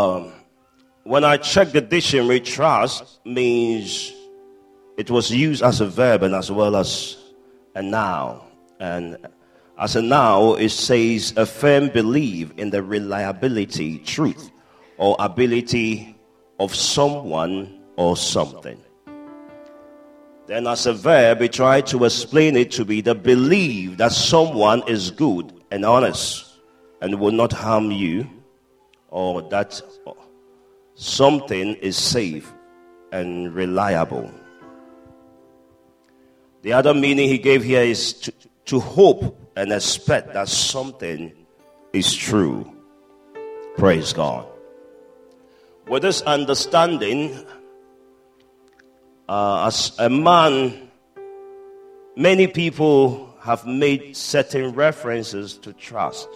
Um, when I check the dictionary, trust means it was used as a verb and as well as a noun. And as a noun, it says a firm belief in the reliability, truth, or ability of someone or something. Then, as a verb, we try to explain it to be the belief that someone is good and honest and will not harm you, or that something is safe and reliable. The other meaning he gave here is to, to hope and expect that something is true. Praise God. With this understanding, uh, as a man, many people have made certain references to trust.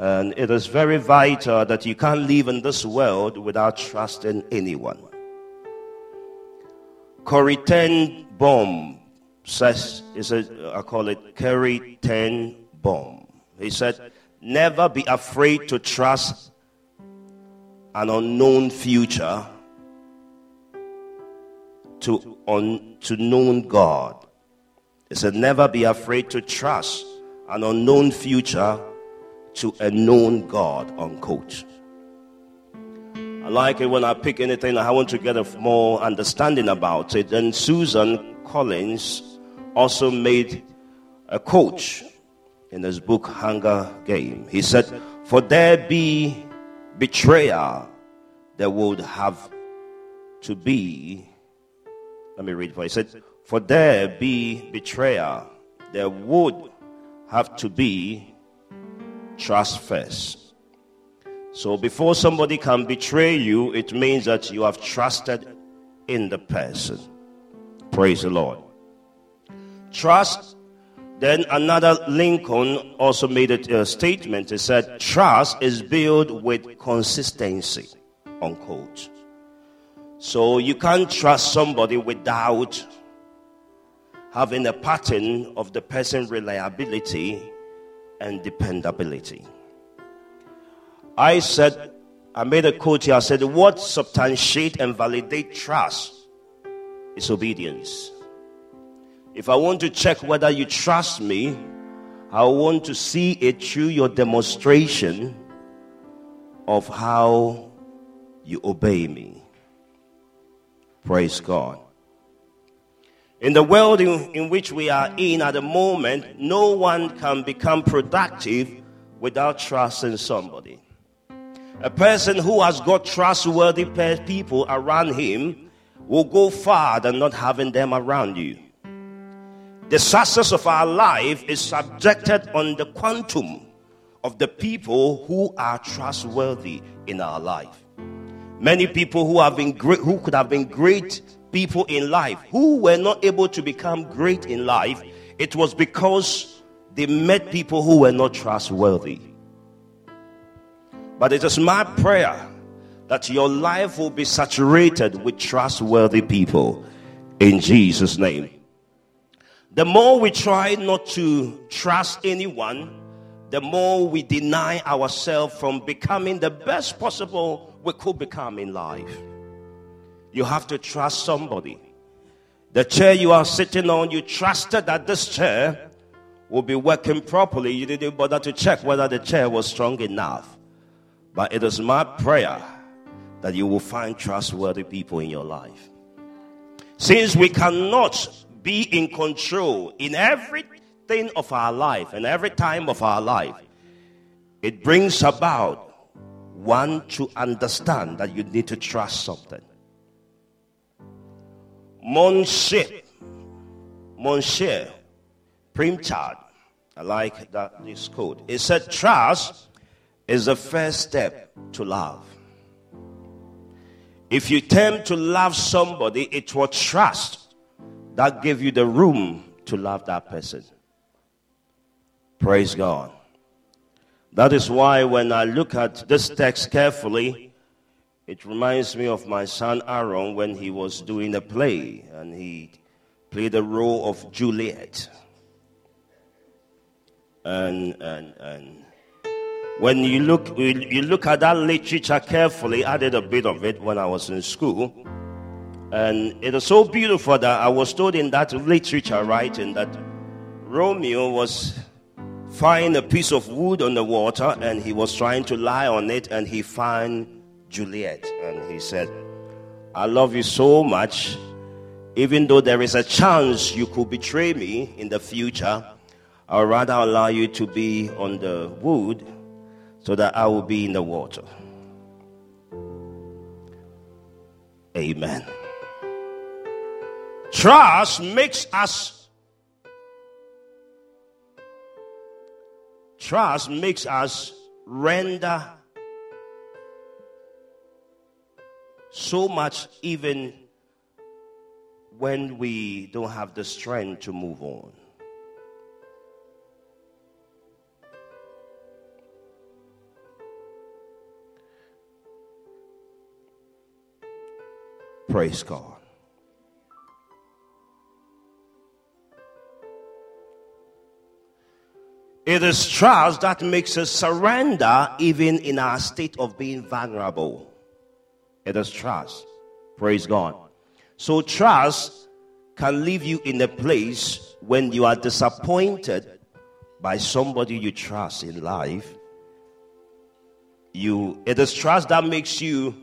And it is very vital that you can't live in this world without trusting anyone. Corrie ten Boom says, is a, I call it Corrie ten Boom. He said, never be afraid to trust an unknown future to, un, to known God. He said, never be afraid to trust an unknown future to a known God, unquote. I like it when I pick anything, I want to get a more understanding about it. And Susan Collins also made a quote in his book Hunger Game. He said, For there be betrayal, there would have to be. Let me read for you. He said, For there be betrayal, there would have to be trust first. So before somebody can betray you, it means that you have trusted in the person. Praise the Lord. Trust. Then another Lincoln also made a statement. He said, Trust is built with consistency. Unquote. So you can't trust somebody without having a pattern of the person's reliability and dependability. I said, I made a quote here. I said, What substantiate and validate trust is obedience. If I want to check whether you trust me, I want to see it through your demonstration of how you obey me. Praise God. In the world in, in, which we are in at the moment, no one can become productive without trusting somebody. A person who has got trustworthy people around him will go far than not having them around you. The success of our life is subjected on the quantum of the people who are trustworthy in our life. Many people who have been great, who could have been great people in life who were not able to become great in life, it was because they met people who were not trustworthy. But it is my prayer that your life will be saturated with trustworthy people in Jesus' name. The more we try not to trust anyone, the more we deny ourselves from becoming the best possible we could become in life. You have to trust somebody. The chair you are sitting on, you trusted that this chair will be working properly. You didn't bother to check whether the chair was strong enough. But it is my prayer that you will find trustworthy people in your life. Since we cannot be in control in everything of our life and every time of our life, it brings about one to understand that you need to trust something. Munshi, Munshi Premchand, I like that this quote. It said, Trust is the first step to love. If you attempt to love somebody, it was trust that gave you the room to love that person. Praise God. That is why when I look at this text carefully, it reminds me of my son Aaron when he was doing a play and he played the role of Juliet. And, and, and when you look you look at that literature carefully, I did a bit of it when I was in school. And it is so beautiful that I was told in that literature writing that Romeo was finding a piece of wood on the water and he was trying to lie on it and he found Juliet and he said, I love you so much. Even though there is a chance you could betray me in the future, I'd rather allow you to be on the wood so that I will be in the water. Amen. Trust makes us trust makes us render so much even when we don't have the strength to move on. Praise God. It is trust that makes us surrender even in our state of being vulnerable. It is trust. Praise God. So, trust can leave you in a place when you are disappointed by somebody you trust in life. You, it is trust that makes you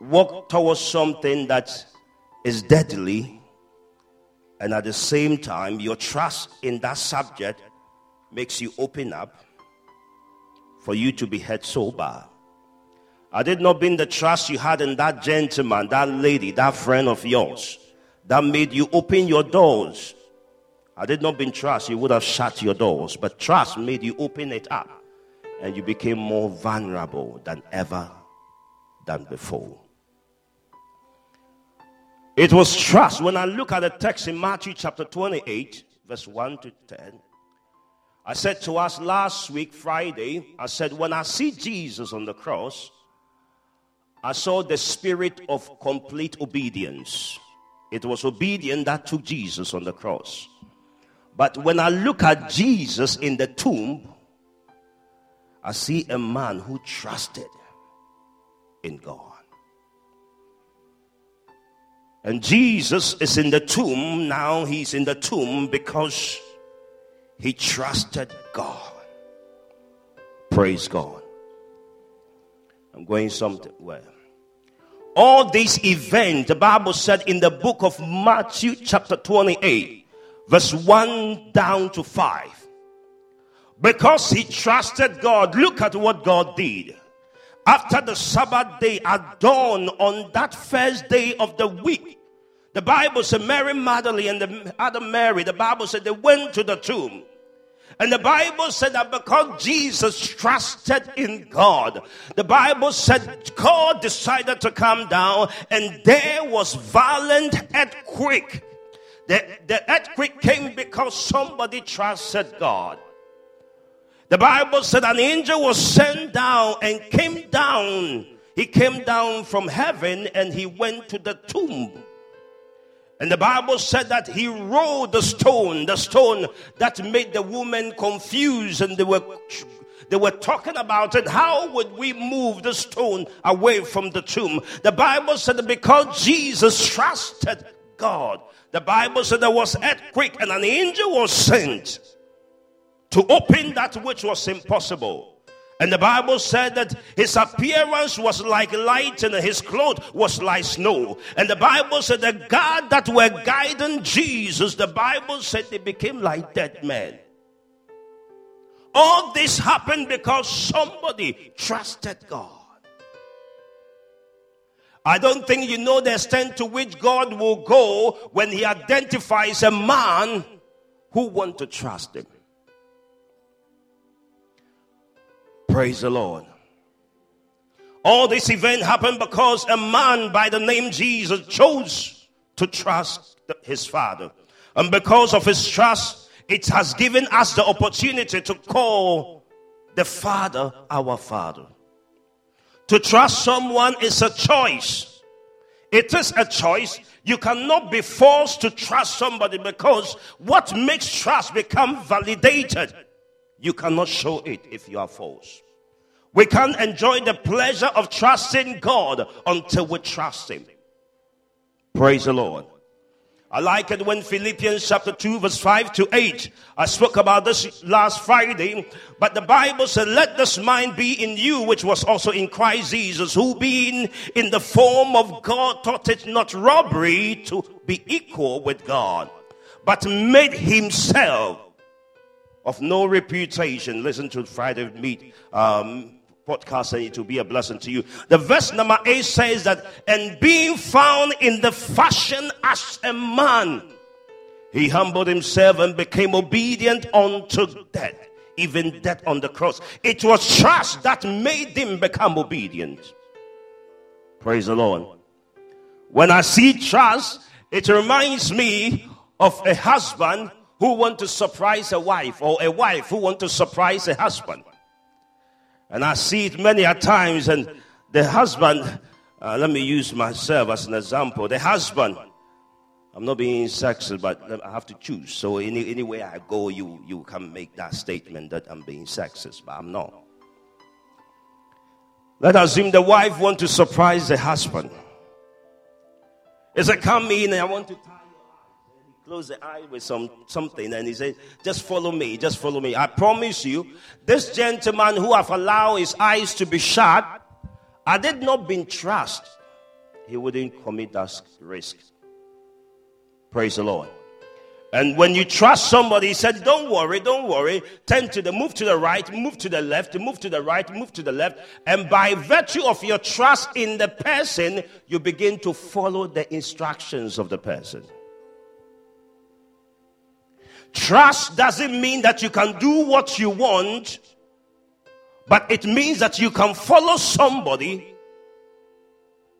walk towards something that is deadly and at the same time, your trust in that subject makes you open up for you to be hurt so sober. Had it not been the trust you had in that gentleman, that lady, that friend of yours, that made you open your doors. Had it not been trust, you would have shut your doors. But trust made you open it up. And you became more vulnerable than ever than before. It was trust. When I look at the text in Matthew chapter 28, verse 1 to 10, I said to us last week, Friday, I said, when I see Jesus on the cross, I saw the spirit of complete obedience. It was obedience that took Jesus on the cross. But when I look at Jesus in the tomb, I see a man who trusted in God. And Jesus is in the tomb. Now he's in the tomb because he trusted God. Praise God. I'm going somewhere. All these events, the Bible said in the book of Matthew, chapter 28, verse 1 down to 5. Because he trusted God, look at what God did. After the Sabbath day at dawn on that first day of the week, the Bible said Mary Magdalene and the other Mary, the Bible said they went to the tomb. And the Bible said that because Jesus trusted in God, the Bible said God decided to come down and there was violent earthquake. The, the earthquake came because somebody trusted God. The Bible said an angel was sent down and came down. He came down from heaven and he went to the tomb. And the Bible said that he rolled the stone, the stone that made the woman confused, and they were they were talking about it. How would we move the stone away from the tomb? The Bible said that because Jesus trusted God, the Bible said there was earthquake and an angel was sent to open that which was impossible. And the Bible said that his appearance was like light and his clothes was like snow. And the Bible said the God that were guiding Jesus, the Bible said they became like dead men. All this happened because somebody trusted God. I don't think you know the extent to which God will go when he identifies a man who want to trust him. Praise the Lord. All this event happened because a man by the name Jesus chose to trust his father. And because of his trust, it has given us the opportunity to call the father our father. To trust someone is a choice. It is a choice. You cannot be forced to trust somebody because what makes trust become validated You cannot show it if you are false. We can't enjoy the pleasure of trusting God until we trust Him. Praise the Lord. I like it when Philippians chapter 2 verse 5 to 8. I spoke about this last Friday, but the Bible said, let this mind be in you, which was also in Christ Jesus, who being in the form of God thought it not robbery to be equal with God, but made himself of no reputation. Listen to Friday meet, um, podcast and it will be a blessing to you. The verse number eight says that, and being found in the fashion as a man, he humbled himself and became obedient unto death, even death on the cross. It was trust that made him become obedient. Praise the Lord. When I see trust, it reminds me of a husband who want to surprise a wife or a wife who want to surprise a husband. And I see it many a times. And the husband, uh, let me use myself as an example. The husband, I'm not being sexist, but I have to choose. So any, anywhere I go, you, you can make that statement that I'm being sexist, but I'm not. Let us assume the wife want to surprise the husband. It's a come in and I want to close the eye with some something and he said, Just follow me, just follow me. I promise you, this gentleman who have allowed his eyes to be shut, I did not been trust, he wouldn't commit that risk. Praise the Lord. And when you trust somebody, he said, Don't worry, don't worry. Tend to the move to the right, move to the left, move to the right, move to the left. And by virtue of your trust in the person, you begin to follow the instructions of the person. Trust doesn't mean that you can do what you want, but it means that you can follow somebody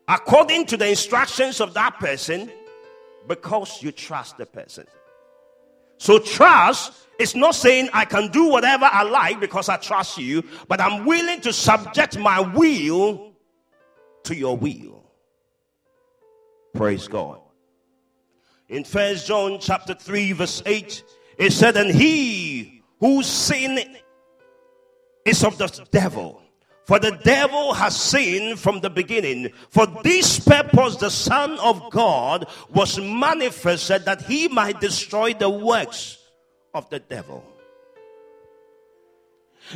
according to the instructions of that person because you trust the person. So, trust is not saying I can do whatever I like because I trust you, but I'm willing to subject my will to your will. Praise God. In First John chapter 3, verse 8, it said, And he whose sin is of the devil. For the devil has sinned from the beginning. For this purpose, the Son of God was manifested that he might destroy the works of the devil.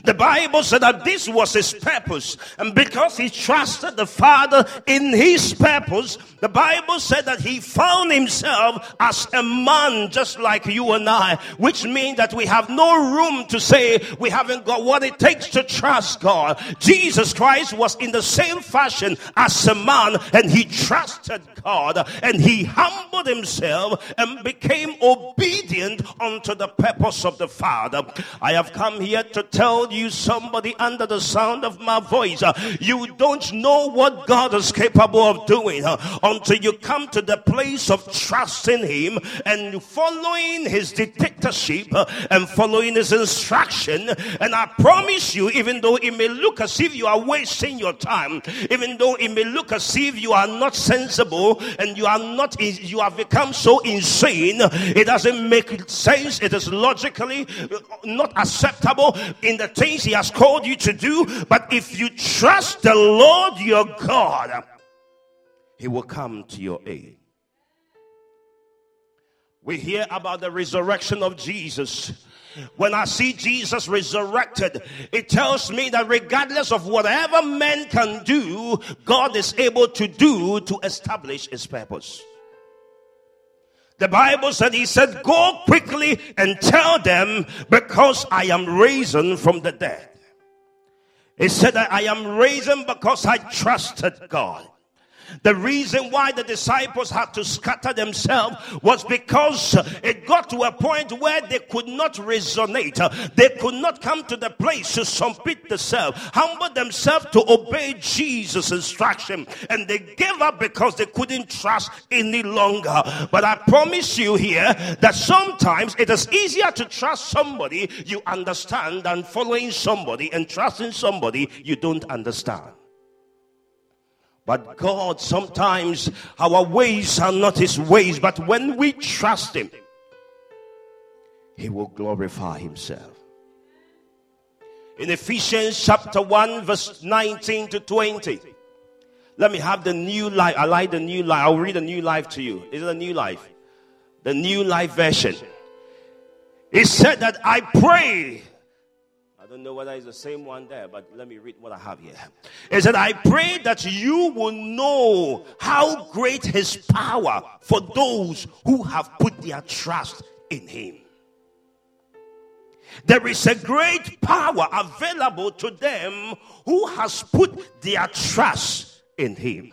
The Bible said that this was his purpose. And because he trusted the Father in his purpose, the Bible said that he found himself as a man just like you and I, which means that we have no room to say we haven't got what it takes to trust God. Jesus Christ was in the same fashion as a man and he trusted God and he humbled himself and became obedient unto the purpose of the Father. I have come here to tell tell you somebody under the sound of my voice, you don't know what God is capable of doing until you come to the place of trusting Him and following His dictatorship and following His instruction. And I promise you, even though it may look as if you are wasting your time, even though it may look as if you are not sensible and you are not, you have become so insane, it doesn't make sense. It is logically not acceptable in the things He has called you to do. But if you trust the Lord your God, He will come to your aid. We hear about the resurrection of Jesus. When I see Jesus resurrected, it tells me that regardless of whatever man can do, God is able to do to establish his purpose. The Bible said, He said, Go quickly and tell them because I am risen from the dead. He said that I am risen because I trusted God. The reason why the disciples had to scatter themselves was because it got to a point where they could not resonate. They could not come to the place to submit themselves, humble themselves to obey Jesus' instruction. And they gave up because they couldn't trust any longer. But I promise you here that sometimes it is easier to trust somebody you understand than following somebody and trusting somebody you don't understand. But God, sometimes our ways are not His ways, but when we trust Him, He will glorify Himself. in Ephesians chapter 1, verse 19 to 20. Let me have the new life. I like the new life. I'll read the new life to you. Is it a new life? The new life version. It said that I pray. I don't know whether it's the same one there, but let me read what I have here. It said, I pray that you will know how great his power for those who have put their trust in him. There is a great power available to them who has put their trust in him.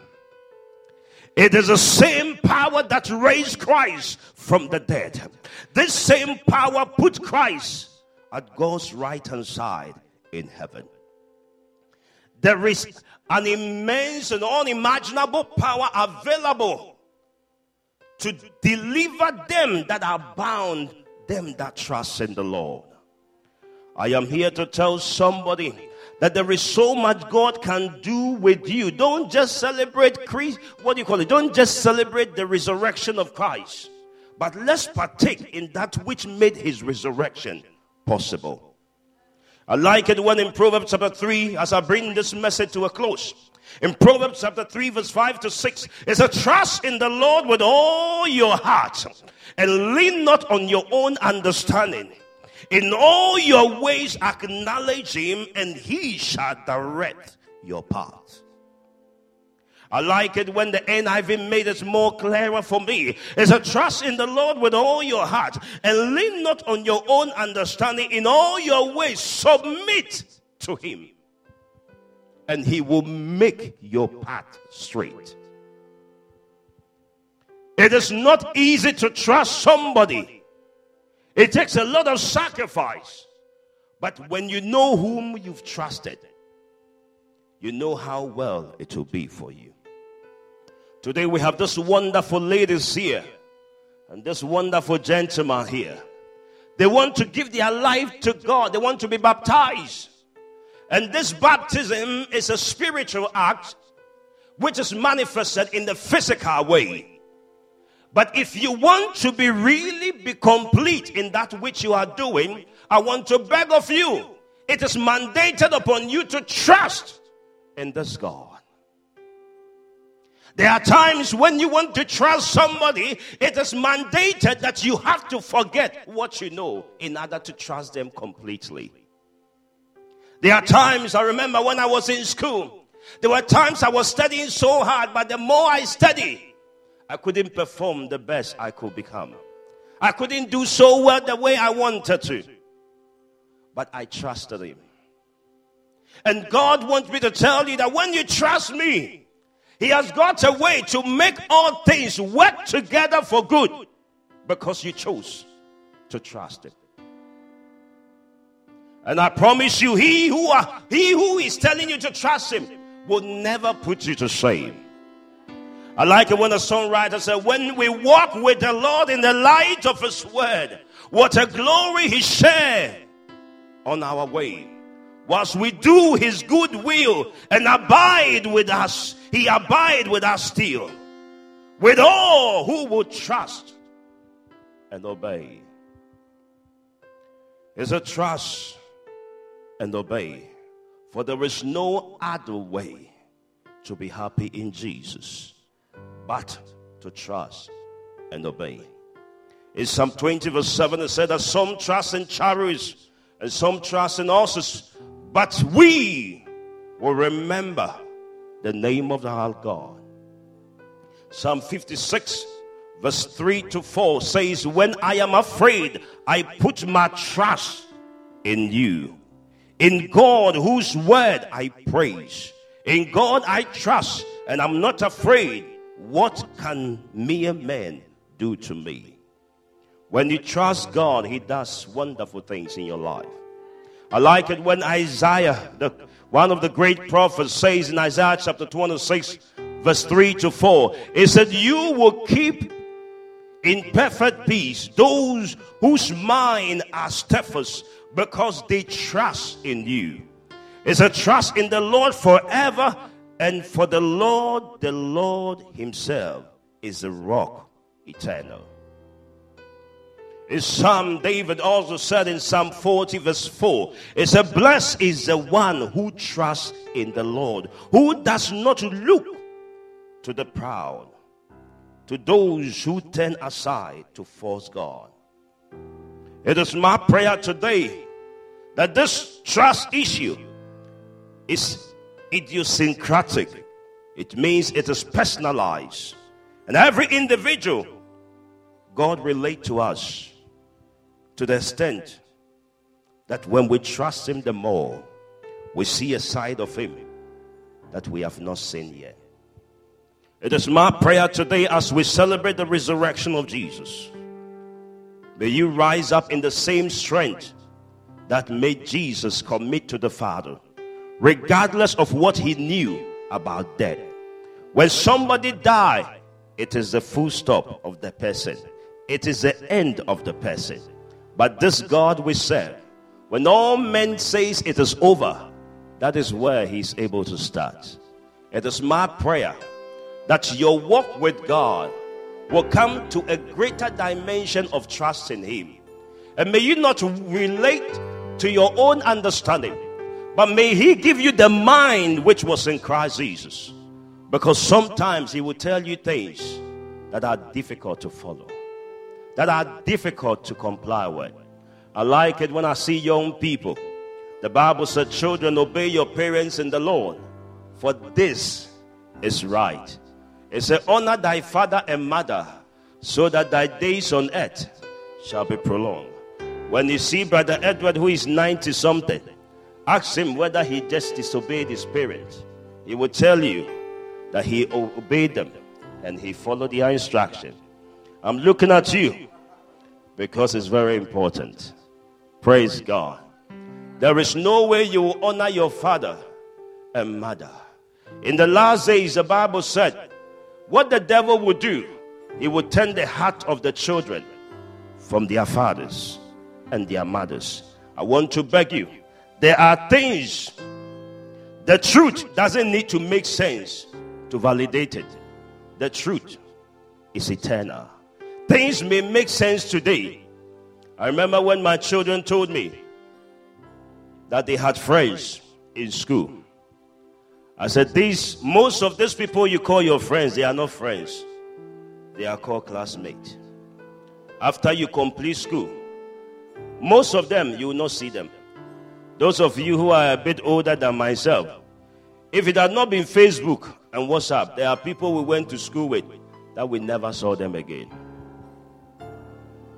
It is the same power that raised Christ from the dead. This same power put Christ at God's right hand side in heaven. There is an immense and unimaginable power available to deliver them that are bound, them that trust in the Lord. I am here to tell somebody that there is so much God can do with you. Don't just celebrate Christ, what do you call it? Don't just celebrate the resurrection of Christ, but let's partake in that which made his resurrection possible. I like it when in Proverbs chapter 3, as I bring this message to a close, in Proverbs chapter 3, verse 5 to 6, is a trust in the Lord with all your heart and lean not on your own understanding. In all your ways, acknowledge him, and he shall direct your path. I like it when the NIV made it more clearer for me. It's a trust in the Lord with all your heart and lean not on your own understanding. In all your ways, submit to Him, and He will make your path straight. It is not easy to trust somebody it takes a lot of sacrifice. But when you know whom you've trusted, you know how well it will be for you. Today we have this wonderful ladies here and this wonderful gentleman here. They want to give their life to God. They want to be baptized. And this baptism is a spiritual act which is manifested in the physical way. But if you want to be really be complete in that which you are doing, I want to beg of you. It is mandated upon you to trust in this God. There are times when you want to trust somebody, it is mandated that you have to forget what you know in order to trust them completely. There are times I remember when I was in school, there were times I was studying so hard, but the more I study, I couldn't perform the best I could become. I couldn't do so well the way I wanted to. But I trusted Him. And God wants me to tell you that when you trust me, He has got a way to make all things work together for good because you chose to trust Him. And I promise you, He who, are, he who is telling you to trust Him will never put you to shame. I like it when the songwriter said, When we walk with the Lord in the light of His word, what a glory He shared on our way. Whilst we do His good will and abide with us, He abide with us still. With all who will trust and obey. It's a trust and obey. For there is no other way to be happy in Jesus but to trust and obey. In Psalm 20, verse 7, it said that some trust in chariots and some trust in horses, but we will remember the name of our God. Psalm 56, verse 3 to 4 says, When I am afraid, I put my trust in you. In God, whose word I praise. In God I trust, and I'm not afraid. What can mere men do to me? When you trust God, He does wonderful things in your life. I like it when Isaiah, the, one of the great prophets, says in Isaiah chapter 26, verse 3 to 4, He said, You will keep in perfect peace those whose mind are steadfast because they trust in you. It's a trust in the Lord forever and for the Lord, the Lord Himself is a rock eternal. Psalm David also said in Psalm 40, verse 4, it said, Blessed is the one who trusts in the Lord, who does not look to the proud, to those who turn aside to false God. It is my prayer today that this trust issue is idiosyncratic. It means it is personalized. And every individual, God relate to us to the extent that when we trust Him the more, we see a side of Him that we have not seen yet. It is my prayer today as we celebrate the resurrection of Jesus. May you rise up in the same strength that made Jesus commit to the Father, regardless of what he knew about death. When somebody die, it is the full stop of the person. It is the end of the person. But this God we serve, when all men says it is over, that is where he's able to start. It is my prayer that your walk with God will come to a greater dimension of trust in him. And may you not relate to your own understanding, but may he give you the mind which was in Christ Jesus. Because sometimes he will tell you things that are difficult to follow that are difficult to comply with. I like it when I see young people. The Bible said, Children, obey your parents in the Lord, for this is right. It said, Honor thy father and mother, so that thy days on earth shall be prolonged. When you see Brother Edward, who is 90 something, ask him whether he just disobeyed his parents. He will tell you that he obeyed them and he followed their instruction. I'm looking at you because it's very important. Praise God. There is no way you will honor your father and mother. In the last days, the Bible said, what the devil would do, he would turn the heart of the children from their fathers and their mothers. I want to beg you, there are things the truth doesn't need to make sense to validate it. The truth is eternal. Things may make sense today. I remember when my children told me that they had friends in school. I said, These most of these people you call your friends, they are not friends. They are called classmates. After you complete school, most of them you will not see them. Those of you who are a bit older than myself, if it had not been Facebook and WhatsApp, there are people we went to school with that we never saw them again.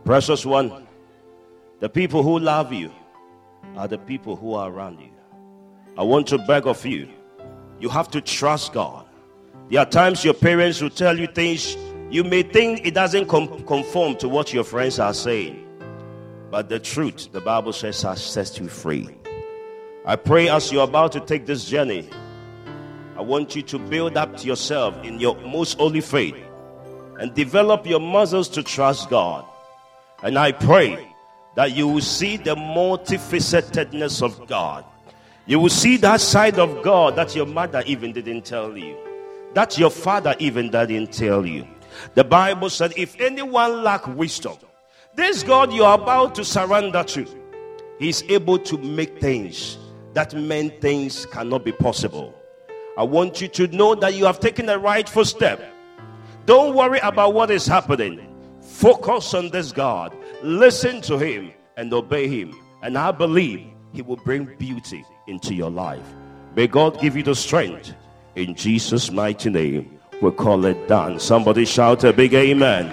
Precious one, the people who love you are the people who are around you. I want to beg of you, you have to trust God. There are times your parents will tell you things you may think it doesn't com- conform to what your friends are saying. But the truth, the Bible says, has set you free. I pray as you're about to take this journey, I want you to build up yourself in your most holy faith and develop your muscles to trust God. And I pray that you will see the multifacetedness of God. You will see that side of God that your mother even didn't tell you, that your father even didn't tell you. The Bible said, if anyone lack wisdom, this God you are about to surrender to, He's able to make things that men things cannot be possible. I want you to know that you have taken the rightful step. Don't worry about what is happening. Focus on this God. Listen to Him and obey Him. And I believe He will bring beauty into your life. May God give you the strength. In Jesus' mighty name, we call it done. Somebody shout a big amen.